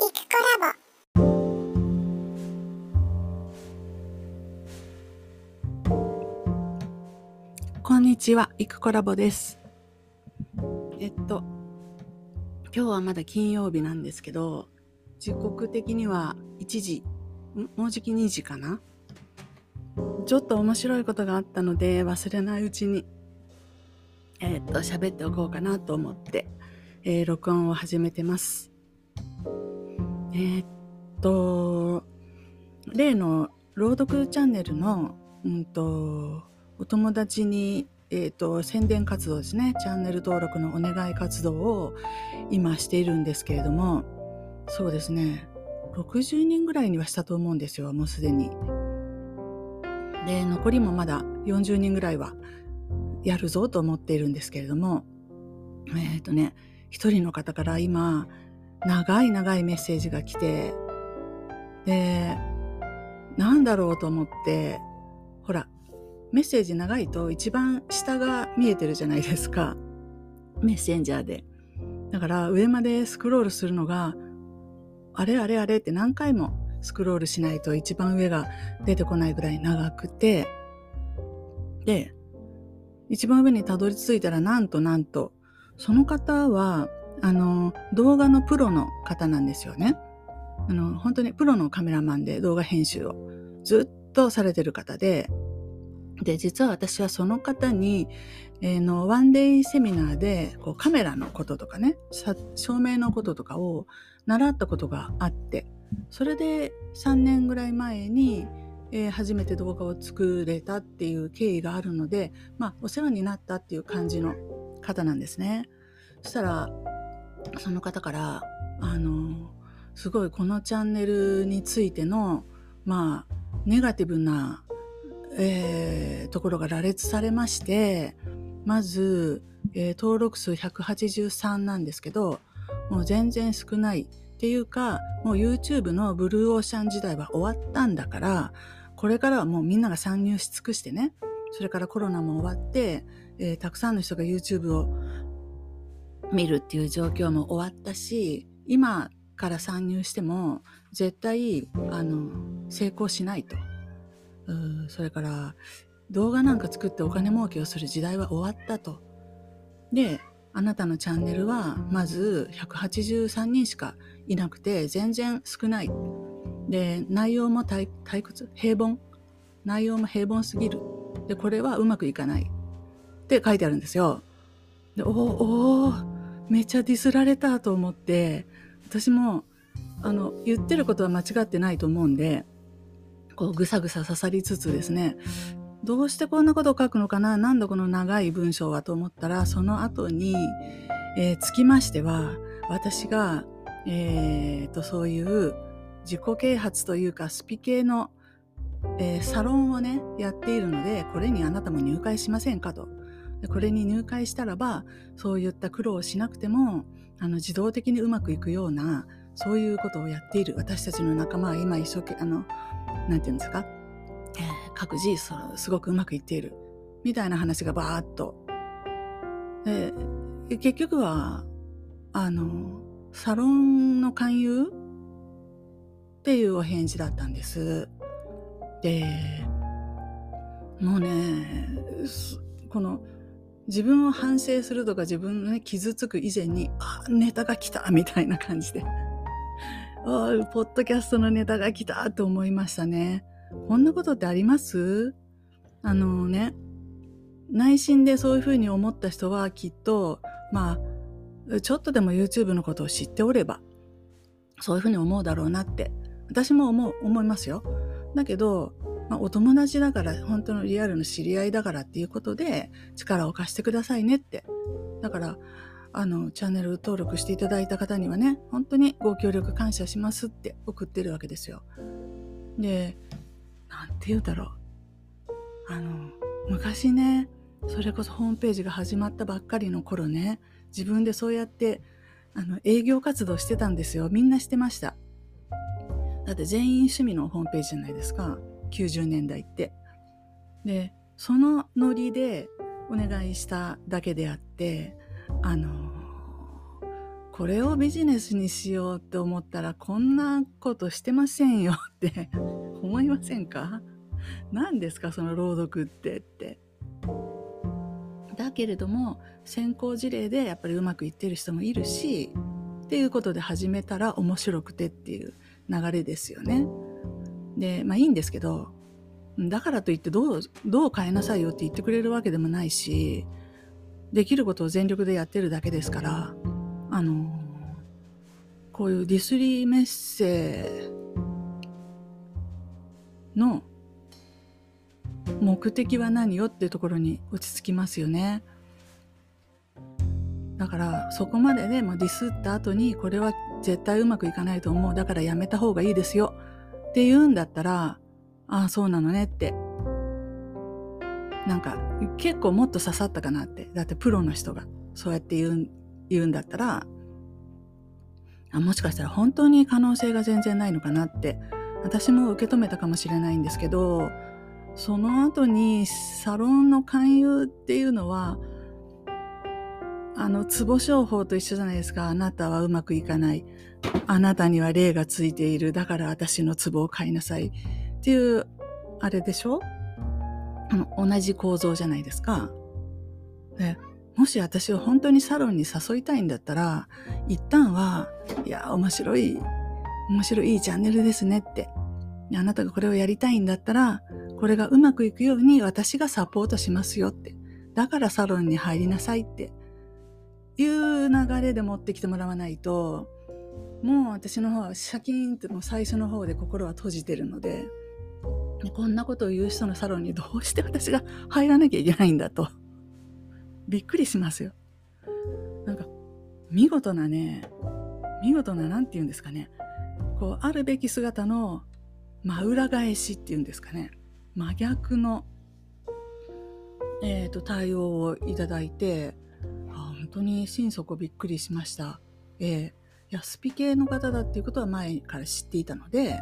イクコラボこんにちは、イクコラボです。えっと、今日はまだ金曜日なんですけど、時刻的には1時、もうじき2時かな？ちょっと面白いことがあったので、忘れないうちに、えっと、喋っておこうかなと思って、えー録音を始めてます。えっと、例の朗読チャンネルの、うんと、お友達に、えー、と宣伝活動ですねチャンネル登録のお願い活動を今しているんですけれどもそうですね60人ぐらいにはしたと思うんですよもうすでに。で残りもまだ40人ぐらいはやるぞと思っているんですけれどもえっ、とね一人の方から今長い長いメッセージが来てでなんだろうと思ってほらメッセージ長いと一番下が見えてるじゃないですか。メッセンジャーで。だから上までスクロールするのが、あれあれあれって何回もスクロールしないと一番上が出てこないぐらい長くて、で、一番上にたどり着いたらなんとなんと、その方は、あの、動画のプロの方なんですよね。あの、本当にプロのカメラマンで動画編集をずっとされてる方で、で、実は私はその方に、えーの、ワンデイセミナーで、こう、カメラのこととかね、照明のこととかを習ったことがあって、それで3年ぐらい前に、えー初めて動画を作れたっていう経緯があるので、まあ、お世話になったっていう感じの方なんですね。そしたら、その方から、あの、すごいこのチャンネルについての、まあ、ネガティブなえーところが羅列されまして、まず、えー登録数183なんですけど、もう全然少ないっていうか、もう YouTube のブルーオーシャン時代は終わったんだから、これからはもうみんなが参入し尽くしてね、それからコロナも終わって、えーたくさんの人が YouTube を見るっていう状況も終わったし、今から参入しても絶対、あの、成功しないと。それから動画なんか作ってお金儲けをする時代は終わったと。で、あなたのチャンネルはまず183人しかいなくて全然少ない。で、内容も退屈？平凡？内容も平凡すぎる。で、これはうまくいかない。って書いてあるんですよ。で、おおめちゃディスられたと思って、私も、あの、言ってることは間違ってないと思うんで、こうぐさぐさ刺さりつつですね、どうしてこんなことを書くのかななんだこの長い文章はと思ったら、その後に、えーつきましては、私が、えーと、そういう自己啓発というか、スピ系の、えーサロンをね、やっているので、これにあなたも入会しませんかと。これに入会したらば、そういった苦労をしなくても、あの、自動的にうまくいくような、そういうことをやっている私たちの仲間は今一生懸命、あの、なんていうんですか、えー各自そうすごくうまくいっているみたいな話がバーッと。で結局はあのサロンの勧誘っていうお返事だったんです。でもうねこの自分を反省するとか自分がね傷つく以前にあネタが来たみたいな感じで ああポッドキャストのネタが来たと思いましたね。こんなことってあります？あのね、内心でそういうふうに思った人はきっと、まあ、ちょっとでも YouTube のことを知っておれば、そういうふうに思うだろうなって、私も思う、思いますよ。だけど、まあ、お友達だから、本当のリアルの知り合いだからっていうことで、力を貸してくださいねって。だから、あの、チャンネル登録していただいた方にはね、本当にご協力感謝しますって送ってるわけですよ。で、なんて言うだろう。あの、昔ね、それこそホームページが始まったばっかりの頃ね、自分でそうやって、あの、営業活動してたんですよ。みんなしてました。だって全員趣味のホームページじゃないですか。90年代って。で、そのノリでお願いしただけであって、あの、これをビジネスにしようって思ったらこんなことしてませんよって 思いませんか？何ですか？その朗読ってって。だけれども先行事例でやっぱりうまくいってる人もいるしっていうことで始めたら面白くてっていう流れですよね。でまあいいんですけどだからといってどうどう変えなさいよって言ってくれるわけでもないしできることを全力でやってるだけですからあのこういうディスリーメッセの目的は何よっていうところに落ち着きますよね。だからそこまでで、もディスった後にこれは絶対うまくいかないと思うだからやめた方がいいですよって言うんだったらああそうなのねって。なんか結構もっと刺さったかなって。だってプロの人がそうやって言うん言うんだったらあもしかしたら本当に可能性が全然ないのかなって私も受け止めたかもしれないんですけどその後にサロンの勧誘っていうのはあの、ツボ商法と一緒じゃないですか。あなたはうまくいかない。あなたには霊がついている。だから私のツボを買いなさい。っていう、あれでしょ？あの、同じ構造じゃないですか。でもし私を本当にサロンに誘いたいんだったら、一旦は、いや、面白い、面白いいチャンネルですねって。あなたがこれをやりたいんだったら、これがうまくいくように私がサポートしますよって。だからサロンに入りなさいっていう流れで持ってきてもらわないと、もう私の方はシャキーンってもう最初の方で心は閉じてるので、こんなことを言う人のサロンにどうして私が入らなきゃいけないんだと。びっくりしますよ。なんか、見事なね、見事な、なんて言うんですかね。こう、あるべき姿の真裏返しっていうんですかね。真逆の、え、ー、と、対応をいただいて、当に心底びっくりしました。えー、いや、スピ系の方だっていうことは前から知っていたので、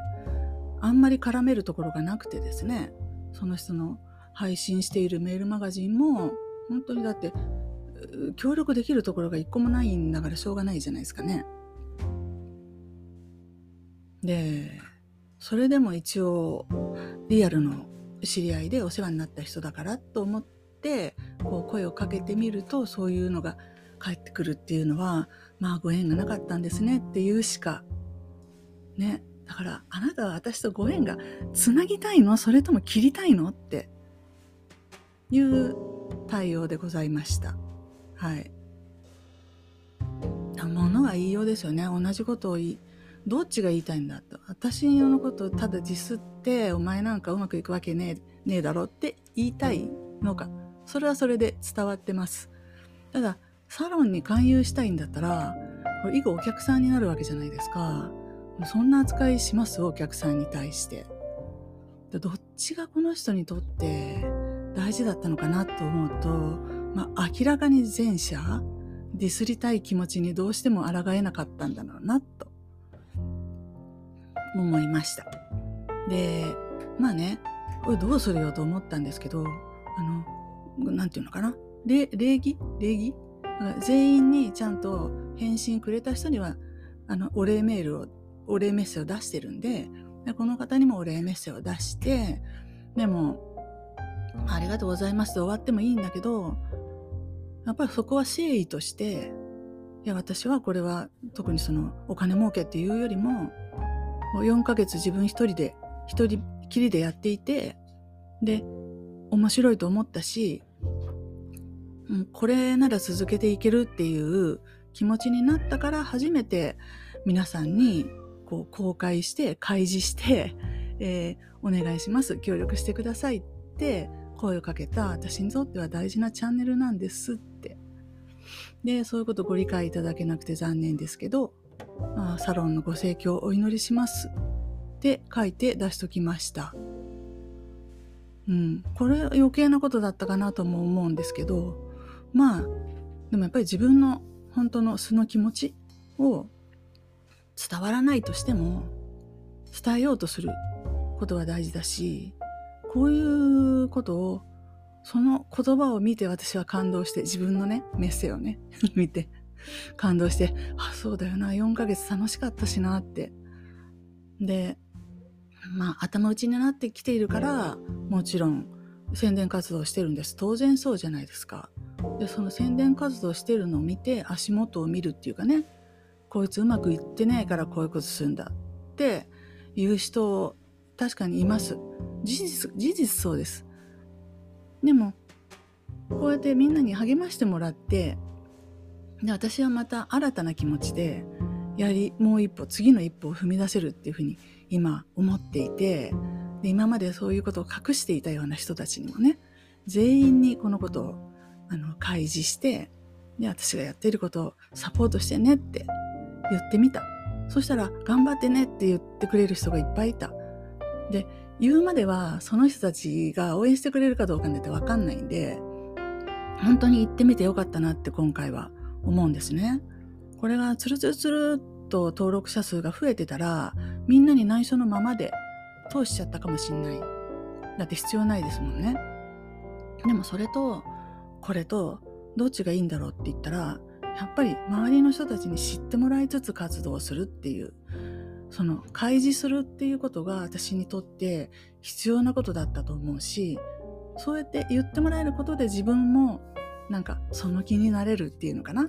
あんまり絡めるところがなくてですね、その人の配信しているメールマガジンも、本当にだって、協力できるところが一個もないんだからしょうがないじゃないですかね。で、それでも一応、リアルの知り合いでお世話になった人だからと思って、こう声をかけてみると、そういうのが返ってくるっていうのは、まあご縁がなかったんですねっていうしか、ね。だから、あなたは私とご縁がつなぎたいの？それとも切りたいの？っていう対応でございました。はい。ものが言いようですよね。同じことを言い、どっちが言いたいんだと。私のことをただディスって、お前なんかうまくいくわけねえ、ねえだろって言いたいのか。それはそれで伝わってます。ただ、サロンに勧誘したいんだったら、これ以後お客さんになるわけじゃないですか。そんな扱いしますお客さんに対して。どっちがこの人にとって大事だったのかなと思うと、まあ、明らかに前者、ディスりたい気持ちにどうしても抗えなかったんだろうな、と思いました。で、まあね、これどうするよと思ったんですけど、あの、なんていうのかな礼儀？礼儀？全員にちゃんと返信くれた人には、あの、お礼メールを、お礼メッセージを出してるんで、でこの方にもお礼メッセージを出して、でも、ありがとうございますと終わってもいいんだけど、やっぱりそこは誠意として、いや、私はこれは特にそのお金儲けっていうよりももう、4ヶ月自分一人で、一人きりでやっていて、で、面白いと思ったし、これなら続けていけるっていう気持ちになったから初めて皆さんにこう公開して開示して、えー、お願いします。協力してくださいって声をかけた私にとっては大事なチャンネルなんですって。でそういうことご理解いただけなくて残念ですけど、まあ、サロンのご盛況をお祈りしますって書いて出しときました。うんこれ余計なことだったかなとも思うんですけどまあでもやっぱり自分の本当の素の気持ちを伝わらないとしても伝えようとすることは大事だしこういうことをその言葉を見て私は感動して自分のねメッセをね 見て感動してあそうだよな4ヶ月楽しかったしなって。でまあ頭打ちになってきているからもちろん宣伝活動してるんです。当然そうじゃないですか。でその宣伝活動してるのを見て足元を見るっていうかねこいつうまくいってないからこういうことするんだっていう人確かにいます。事実事実そうです。でもこうやってみんなに励ましてもらってで私はまた新たな気持ちでやりもう一歩次の一歩を踏み出せるっていうふうに今思っていてで今までそういうことを隠していたような人たちにもね全員にこのことをあの開示してで私がやっていることをサポートしてねって言ってみたそしたら頑張ってねって言ってくれる人がいっぱいいたで言うまではその人たちが応援してくれるかどうかなんて分かんないんで本当に行ってみてよかったなって今回は思うんですね。これがツルツルツルっと登録者数が増えてたらみんなに内緒のままで通しちゃったかもしんない。だって必要ないですもんね。でもそれとこれとどっちがいいんだろうって言ったらやっぱり周りの人たちに知ってもらいつつ活動するっていうその開示するっていうことが私にとって必要なことだったと思うしそうやって言ってもらえることで自分もなんかその気になれるっていうのかな。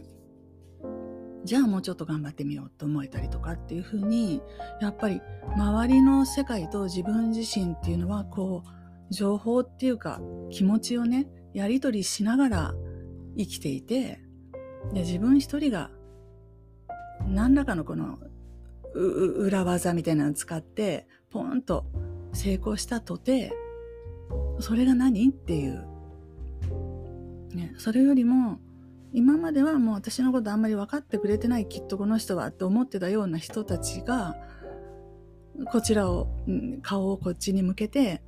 じゃあもうちょっと頑張ってみようと思えたりとかっていうふうにやっぱり周りの世界と自分自身っていうのはこう情報っていうか気持ちをねやり取りしながら生きていてで自分一人が何らかのこの裏技みたいなのを使ってポンと成功したとてそれが何っていう、ね、それよりも今まではもう私のことあんまり分かってくれてないきっとこの人はって思ってたような人たちがこちらを顔をこっちに向けて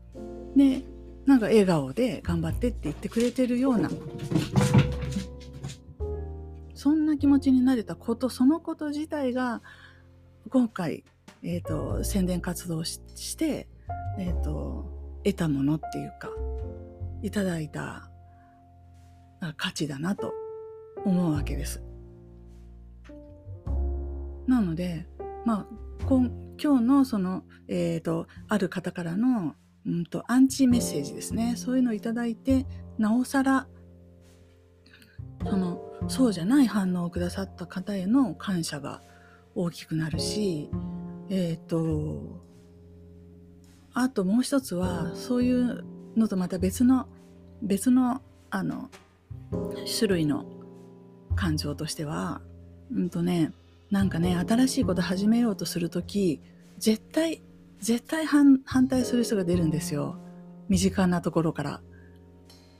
でなんか笑顔で頑張ってって言ってくれてるようなそんな気持ちになれたことそのこと自体が今回、えーと、宣伝活動しして、えーと、得たものっていうかいただいた価値だなと思うわけです。なので、まあ、今今日のその、えーと、ある方からの、うんと、アンチメッセージですね。そういうのをいただいてなおさらそのそうじゃない反応をくださった方への感謝が大きくなるしえっ、ー、とあともう一つはそういうのとまた別の別のあの種類の感情としてはうんとねなんかね新しいこと始めようとする時絶対絶対反対する人が出るんですよ身近なところから。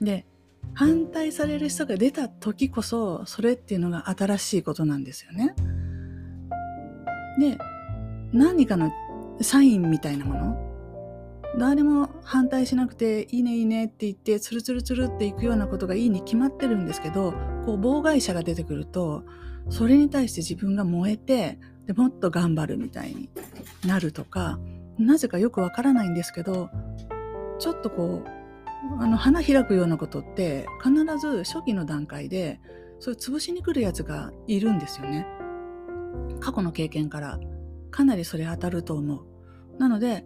で反対される人が出た時こそそれっていうのが新しいことなんですよね。で何かのサインみたいなもの誰も反対しなくていいねいいねって言ってツルツルツルっていくようなことがいいに決まってるんですけどこう妨害者が出てくるとそれに対して自分が燃えてでもっと頑張るみたいになるとかなぜかよくわからないんですけどちょっとこうあの花開くようなことって必ず初期の段階でそういう潰しに来るやつがいるんですよね。過去の経験からかなりそれ当たると思う。なので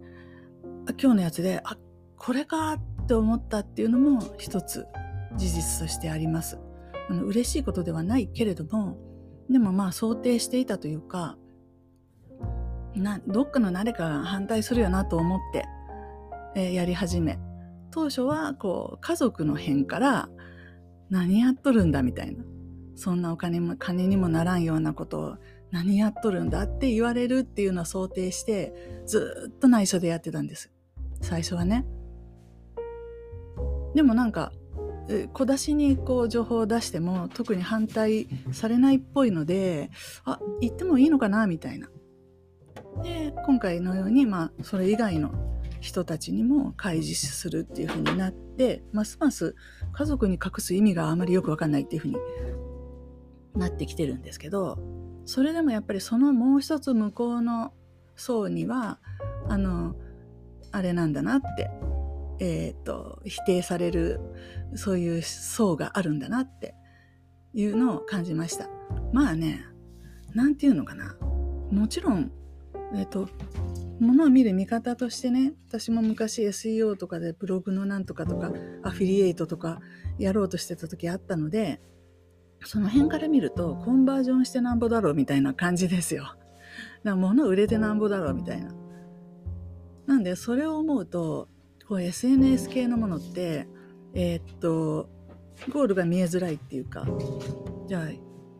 今日のやつであこれかって思ったっていうのも一つ事実としてあります。あの嬉しいことではないけれどもでもまあ想定していたというかなどっかの誰かが反対するよなと思って、えー、やり始め。当初はこう家族の辺から何やっとるんだみたいな。そんなお金も金にもならんようなことを何やっとるんだって言われるっていうのを想定してずっと内緒でやってたんです。最初はね。でもなんか小出しにこう情報を出しても特に反対されないっぽいのであ言ってもいいのかなみたいな。で今回のようにまあそれ以外の人たちにも開示するっていう風になってますます家族に隠す意味があまりよく分かんないっていう風になってきてるんですけどそれでもやっぱりそのもう一つ向こうの層にはあのあれなんだなって、えーと、否定されるそういう層があるんだなっていうのを感じました。まあね何て言うのかなもちろんえっ、とものを見る見方としてね私も昔 SEO とかでブログのなんとかとかアフィリエイトとかやろうとしてた時あったのでその辺から見るとコンバージョンしてなんぼだろうみたいな感じですよ。だから物売れてなんぼだろうみたいな。なんでそれを思うとこう SNS 系のものってえー、っとゴールが見えづらいっていうかじゃあ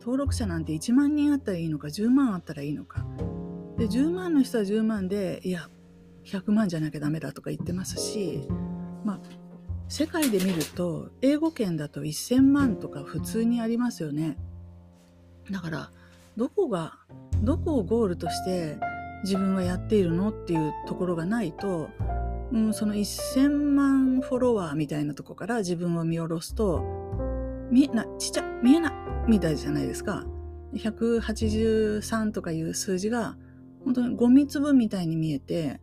登録者なんて1万人あったらいいのか10万あったらいいのかで10万の人は10万でいや100万じゃなきゃダメだとか言ってますしまあ世界で見ると英語圏だと1000万とか普通にありますよね。だからどこがどこをゴールとして自分はやっているのっていうところがないと、うん、その1000万フォロワーみたいなとこから自分を見下ろすと見えなちっちゃ見えないみたいじゃないですか。183とかいう数字が本当にゴミ粒みたいに見えて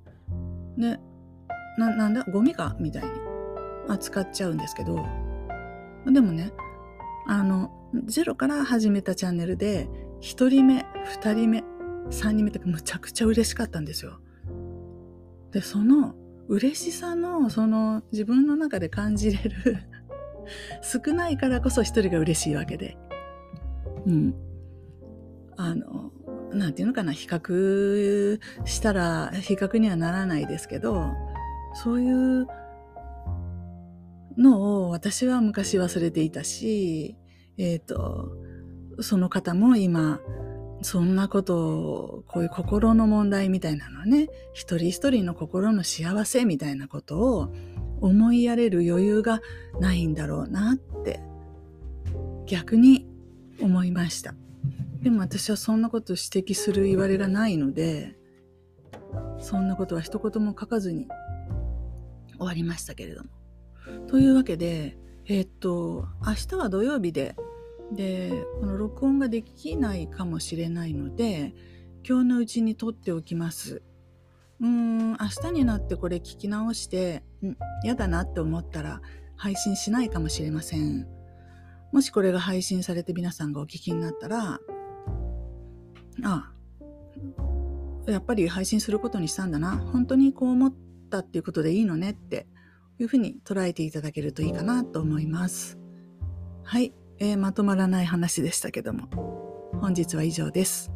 でななんだ？ゴミか？みたいに扱っちゃうんですけどでもねあのゼロから始めたチャンネルで1人目2人目3人目ってむちゃくちゃ嬉しかったんですよ。でその嬉しさのその自分の中で感じれる 少ないからこそ一人が嬉しいわけで。うん。あの、なんていうのかな、比較したら、比較にはならないですけど、そういうのを私は昔忘れていたし、えっ、ー、と、その方も今、そんなことを、こういう心の問題みたいなのね、一人一人の心の幸せみたいなことを思いやれる余裕がないんだろうなって逆に思いました。でも私はそんなこと指摘する言われがないのでそんなことは一言も書かずに終わりましたけれども。というわけでえー、っと明日は土曜日ででこの録音ができないかもしれないので今日のうちに撮っておきます。うーん明日になってこれ聞き直してん嫌だなって思ったら配信しないかもしれません。もしこれが配信されて皆さんがお聞きになったら、あ、やっぱり配信することにしたんだな。本当にこう思ったっていうことでいいのねっていうふうに捉えていただけるといいかなと思います。はい、えー、まとまらない話でしたけども、本日は以上です。